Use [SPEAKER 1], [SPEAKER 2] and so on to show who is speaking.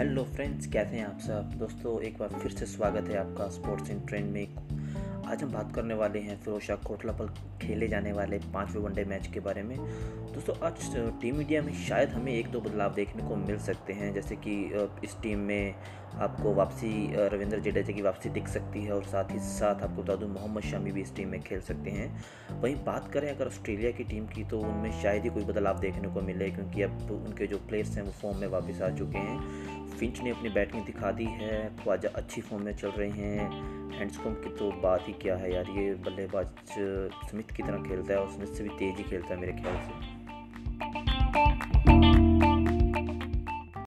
[SPEAKER 1] Hello friends कैसे हैं आप सब? दोस्तों, एक बार फिर से स्वागत है आपका स्पोर्ट्स इन ट्रेंड में। आज हम बात करने वाले हैं फिरोज कोटला पर खेले जाने वाले पाँचवें वनडे मैच के बारे में। दोस्तों, आज टीम इंडिया में शायद हमें एक दो बदलाव देखने को मिल सकते हैं। जैसे कि इस टीम में आपको वापसी रविंद्र जडेजा की वापसी दिख सकती है और साथ ही साथ आपको बता दूँ मोहम्मद शमी भी इस टीम में खेल सकते हैं। वहीं बात करें अगर ऑस्ट्रेलिया की टीम की तो उनमें शायद ही कोई बदलाव देखने को मिले, क्योंकि अब उनके जो प्लेयर्स हैं, वो फॉर्म में वापस आ चुके हैं। फिंच ने अपनी बैटिंग दिखा दी है। ख्वाजा अच्छी फॉर्म में चल रहे हैं। हैंडस्कॉम की तो बात ही क्या है यार, ये बल्लेबाज, स्मिथ की तरह खेलता है और स्मिथ से भी तेज़ ही खेलता है मेरे ख्याल से।